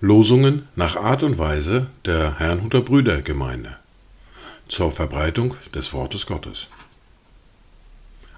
Losungen nach Art und Weise der Herrnhuter Brüdergemeinde zur Verbreitung des Wortes Gottes.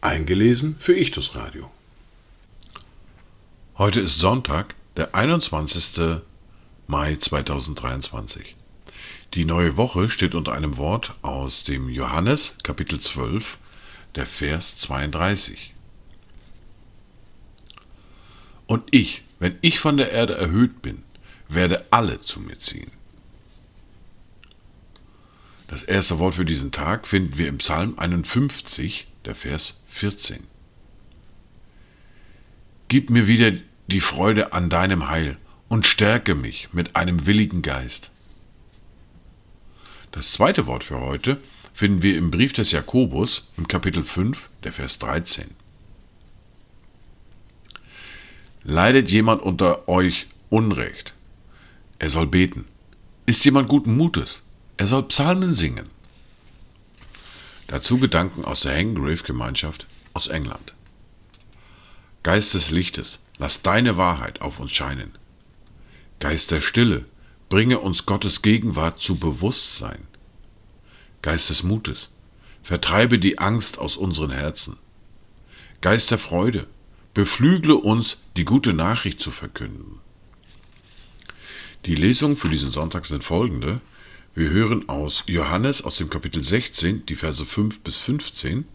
Eingelesen für Ichtus Radio. Heute ist Sonntag, der 21. Mai 2023. Die neue Woche steht unter einem Wort aus dem Johannes Kapitel 12, der Vers 32. Und ich, wenn ich von der Erde erhöht bin, werde alle zu mir ziehen. Das erste Wort für diesen Tag finden wir im Psalm 51, der Vers 14. Gib mir wieder die Freude an deinem Heil und stärke mich mit einem willigen Geist. Das zweite Wort für heute finden wir im Brief des Jakobus im Kapitel 5, der Vers 13. Leidet jemand unter euch Unrecht? Er soll beten. Ist jemand guten Mutes? Er soll Psalmen singen. Dazu Gedanken aus der Hanggrave-Gemeinschaft aus England. Geist des Lichtes, lass deine Wahrheit auf uns scheinen. Geist der Stille, bringe uns Gottes Gegenwart zu Bewusstsein. Geist des Mutes, vertreibe die Angst aus unseren Herzen. Geist der Freude, beflügle uns, die gute Nachricht zu verkünden. Die Lesungen für diesen Sonntag sind folgende. Wir hören aus Johannes aus dem Kapitel 16 die Verse 5 bis 15,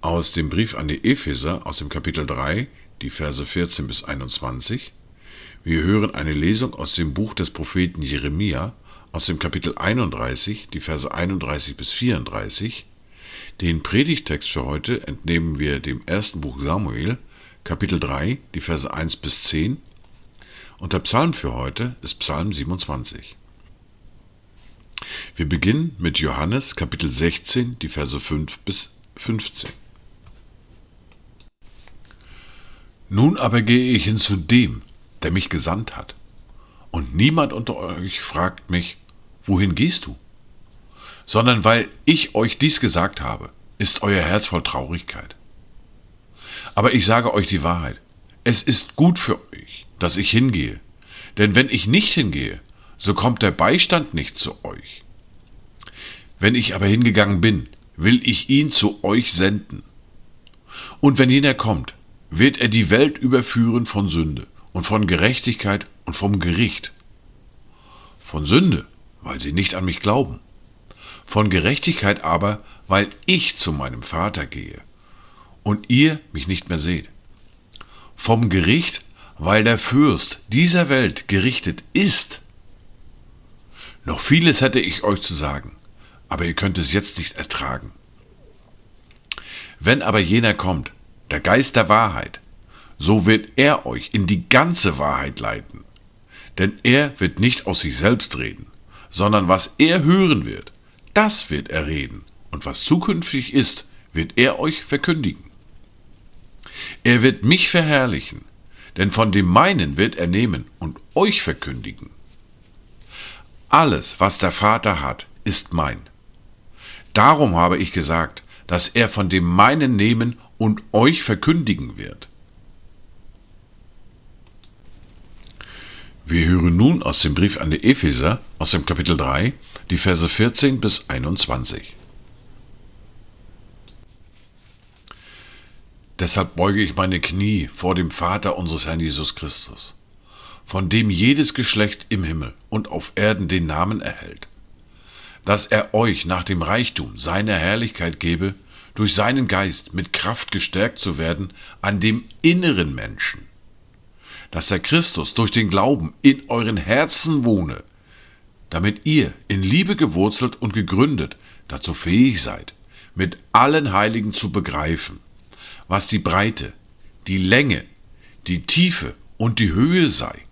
aus dem Brief an die Epheser aus dem Kapitel 3 die Verse 14 bis 21. Wir hören eine Lesung aus dem Buch des Propheten Jeremia aus dem Kapitel 31 die Verse 31 bis 34. Den Predigtext für heute entnehmen wir dem ersten Buch Samuel, Kapitel 3, die Verse 1 bis 10. Und der Psalm für heute ist Psalm 27. Wir beginnen mit Johannes Kapitel 16, die Verse 5 bis 15. Nun aber gehe ich hin zu dem, der mich gesandt hat. Und niemand unter euch fragt mich, wohin gehst du? Sondern weil ich euch dies gesagt habe, ist euer Herz voll Traurigkeit. Aber ich sage euch die Wahrheit, es ist gut für euch, dass ich hingehe, denn wenn ich nicht hingehe, so kommt der Beistand nicht zu euch. Wenn ich aber hingegangen bin, will ich ihn zu euch senden. Und wenn jener kommt, wird er die Welt überführen von Sünde und von Gerechtigkeit und vom Gericht. Von Sünde, weil sie nicht an mich glauben. Von Gerechtigkeit aber, weil ich zu meinem Vater gehe und ihr mich nicht mehr seht. Vom Gericht, weil der Fürst dieser Welt gerichtet ist. Noch vieles hätte ich euch zu sagen, aber ihr könnt es jetzt nicht ertragen. Wenn aber jener kommt, der Geist der Wahrheit, so wird er euch in die ganze Wahrheit leiten. Denn er wird nicht aus sich selbst reden, sondern was er hören wird, das wird er reden, und was zukünftig ist, wird er euch verkündigen. Er wird mich verherrlichen, denn von dem meinen wird er nehmen und euch verkündigen. Alles, was der Vater hat, ist mein. Darum habe ich gesagt, dass er von dem meinen nehmen und euch verkündigen wird. Wir hören nun aus dem Brief an die Epheser aus dem Kapitel 3 die Verse 14 bis 21. Deshalb beuge ich meine Knie vor dem Vater unseres Herrn Jesus Christus, von dem jedes Geschlecht im Himmel und auf Erden den Namen erhält, dass er euch nach dem Reichtum seiner Herrlichkeit gebe, durch seinen Geist mit Kraft gestärkt zu werden an dem inneren Menschen, dass der Christus durch den Glauben in euren Herzen wohne, damit ihr in Liebe gewurzelt und gegründet dazu fähig seid, mit allen Heiligen zu begreifen, was die Breite, die Länge, die Tiefe und die Höhe sei,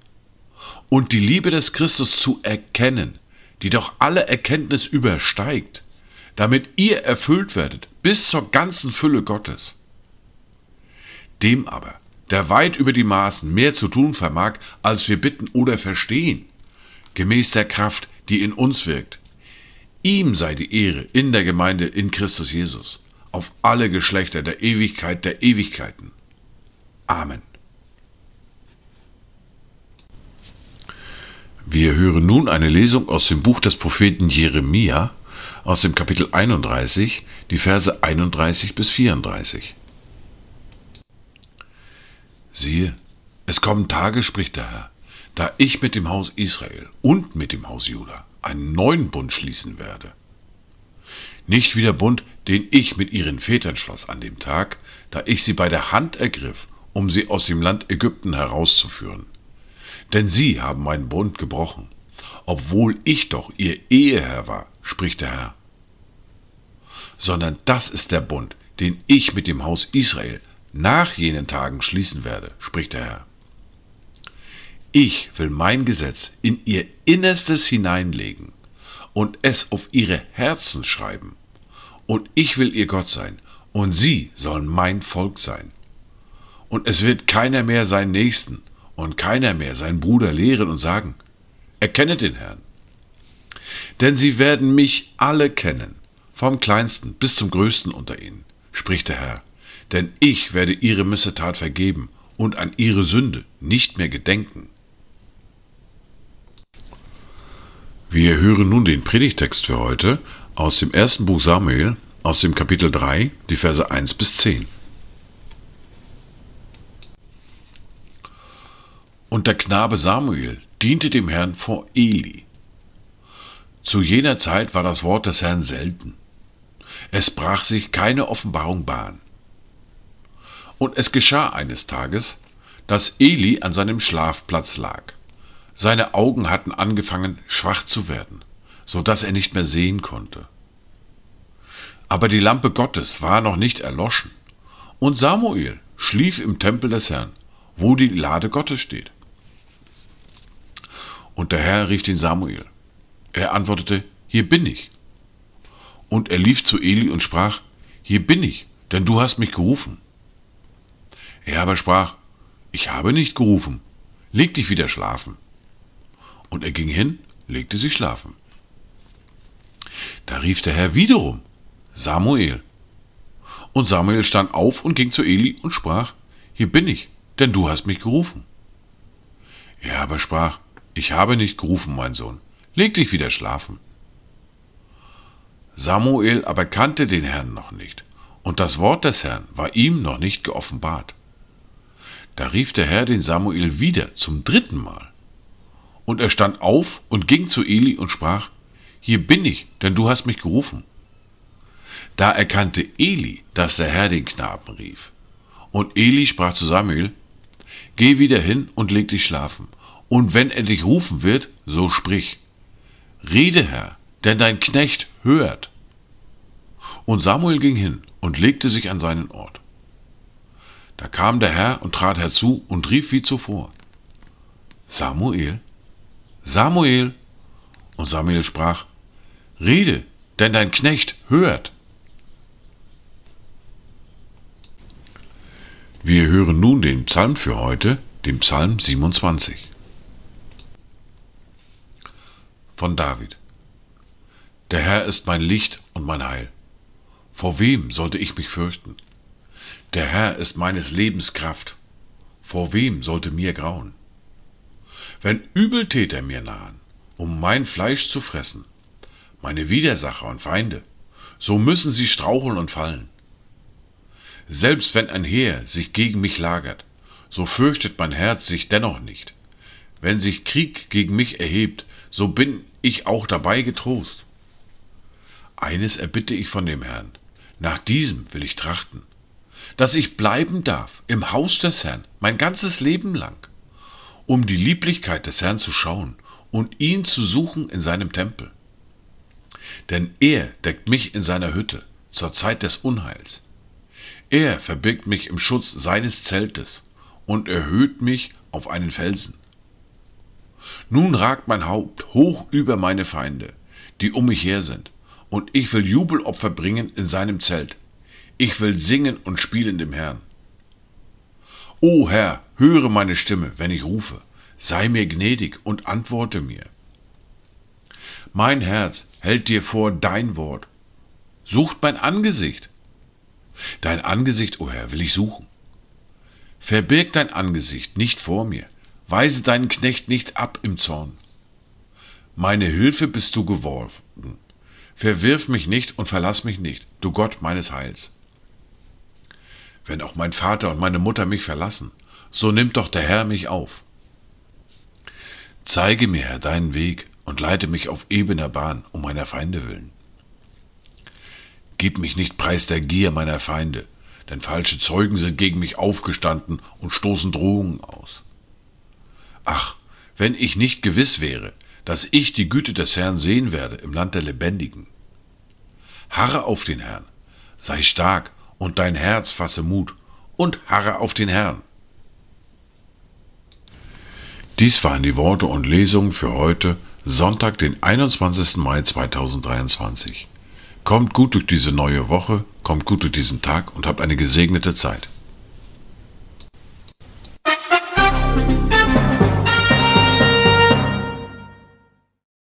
und die Liebe des Christus zu erkennen, die doch alle Erkenntnis übersteigt, damit ihr erfüllt werdet bis zur ganzen Fülle Gottes. Dem aber, der weit über die Maßen mehr zu tun vermag, als wir bitten oder verstehen, gemäß der Kraft, die in uns wirkt, ihm sei die Ehre in der Gemeinde in Christus Jesus auf alle Geschlechter der Ewigkeit der Ewigkeiten. Amen. Wir hören nun eine Lesung aus dem Buch des Propheten Jeremia aus dem Kapitel 31, die Verse 31 bis 34. Siehe, es kommen Tage, spricht der Herr, da ich mit dem Haus Israel und mit dem Haus Juda einen neuen Bund schließen werde. Nicht wie der Bund, den ich mit ihren Vätern schloss an dem Tag, da ich sie bei der Hand ergriff, um sie aus dem Land Ägypten herauszuführen. Denn sie haben meinen Bund gebrochen, obwohl ich doch ihr Eheherr war, spricht der Herr. Sondern das ist der Bund, den ich mit dem Haus Israel nach jenen Tagen schließen werde, spricht der Herr. Ich will mein Gesetz in ihr Innerstes hineinlegen und es auf ihre Herzen schreiben. Und ich will ihr Gott sein, und sie sollen mein Volk sein. Und es wird keiner mehr seinen Nächsten und keiner mehr seinen Bruder lehren und sagen, erkenne den Herrn. Denn sie werden mich alle kennen, vom kleinsten bis zum größten unter ihnen, spricht der Herr. Denn ich werde ihre Missetat vergeben und an ihre Sünde nicht mehr gedenken. Wir hören nun den Predigtext für heute aus dem ersten Buch Samuel, aus dem Kapitel 3, die Verse 1 bis 10. Und der Knabe Samuel diente dem Herrn vor Eli. Zu jener Zeit war das Wort des Herrn selten. Es brach sich keine Offenbarung Bahn. Und es geschah eines Tages, dass Eli an seinem Schlafplatz lag. Seine Augen hatten angefangen schwach zu werden, so dass er nicht mehr sehen konnte. Aber die Lampe Gottes war noch nicht erloschen, und Samuel schlief im Tempel des Herrn, wo die Lade Gottes steht. Und der Herr rief den Samuel. Er antwortete, Hier bin ich. Und er lief zu Eli und sprach, Hier bin ich, denn du hast mich gerufen. Er aber sprach, Ich habe nicht gerufen, leg dich wieder schlafen. Und er ging hin, legte sich schlafen. Da rief der Herr wiederum, Samuel. Und Samuel stand auf und ging zu Eli und sprach, Hier bin ich, denn du hast mich gerufen. Er aber sprach, Ich habe nicht gerufen, mein Sohn, leg dich wieder schlafen. Samuel aber kannte den Herrn noch nicht, und das Wort des Herrn war ihm noch nicht geoffenbart. Da rief der Herr den Samuel wieder zum dritten Mal. Und er stand auf und ging zu Eli und sprach, Hier bin ich, denn du hast mich gerufen. Da erkannte Eli, dass der Herr den Knaben rief. Und Eli sprach zu Samuel, Geh wieder hin und leg dich schlafen, und wenn er dich rufen wird, so sprich. Rede, Herr, denn dein Knecht hört. Und Samuel ging hin und legte sich an seinen Ort. Da kam der Herr und trat herzu und rief wie zuvor. Samuel? Samuel. Und Samuel sprach, Rede, denn dein Knecht hört. Wir hören nun den Psalm für heute, den Psalm 27. Von David. Der Herr ist mein Licht und mein Heil. Vor wem sollte ich mich fürchten? Der Herr ist meines Lebens Kraft. Vor wem sollte mir grauen? Wenn Übeltäter mir nahen, um mein Fleisch zu fressen, meine Widersacher und Feinde, so müssen sie straucheln und fallen. Selbst wenn ein Heer sich gegen mich lagert, so fürchtet mein Herz sich dennoch nicht. Wenn sich Krieg gegen mich erhebt, so bin ich auch dabei getrost. Eines erbitte ich von dem Herrn, nach diesem will ich trachten, dass ich bleiben darf im Haus des Herrn mein ganzes Leben lang um die Lieblichkeit des Herrn zu schauen und ihn zu suchen in seinem Tempel. Denn er deckt mich in seiner Hütte zur Zeit des Unheils. Er verbirgt mich im Schutz seines Zeltes und erhöht mich auf einen Felsen. Nun ragt mein Haupt hoch über meine Feinde, die um mich her sind, und ich will Jubelopfer bringen in seinem Zelt. Ich will singen und spielen dem Herrn. O Herr, höre meine Stimme, wenn ich rufe, sei mir gnädig und antworte mir. Mein Herz hält dir vor dein Wort, sucht mein Angesicht. Dein Angesicht, o oh Herr, will ich suchen. Verbirg dein Angesicht nicht vor mir, weise deinen Knecht nicht ab im Zorn. Meine Hilfe bist du geworden. Verwirf mich nicht und verlass mich nicht, du Gott meines Heils. Wenn auch mein Vater und meine Mutter mich verlassen, so nimmt doch der Herr mich auf. Zeige mir, Herr, deinen Weg und leite mich auf ebener Bahn um meiner Feinde willen. Gib mich nicht preis der Gier meiner Feinde, denn falsche Zeugen sind gegen mich aufgestanden und stoßen Drohungen aus. Ach, wenn ich nicht gewiss wäre, dass ich die Güte des Herrn sehen werde im Land der Lebendigen. Harre auf den Herrn, sei stark und dein Herz fasse Mut und harre auf den Herrn. Dies waren die Worte und Lesungen für heute, Sonntag, den 21. Mai 2023. Kommt gut durch diese neue Woche, kommt gut durch diesen Tag und habt eine gesegnete Zeit.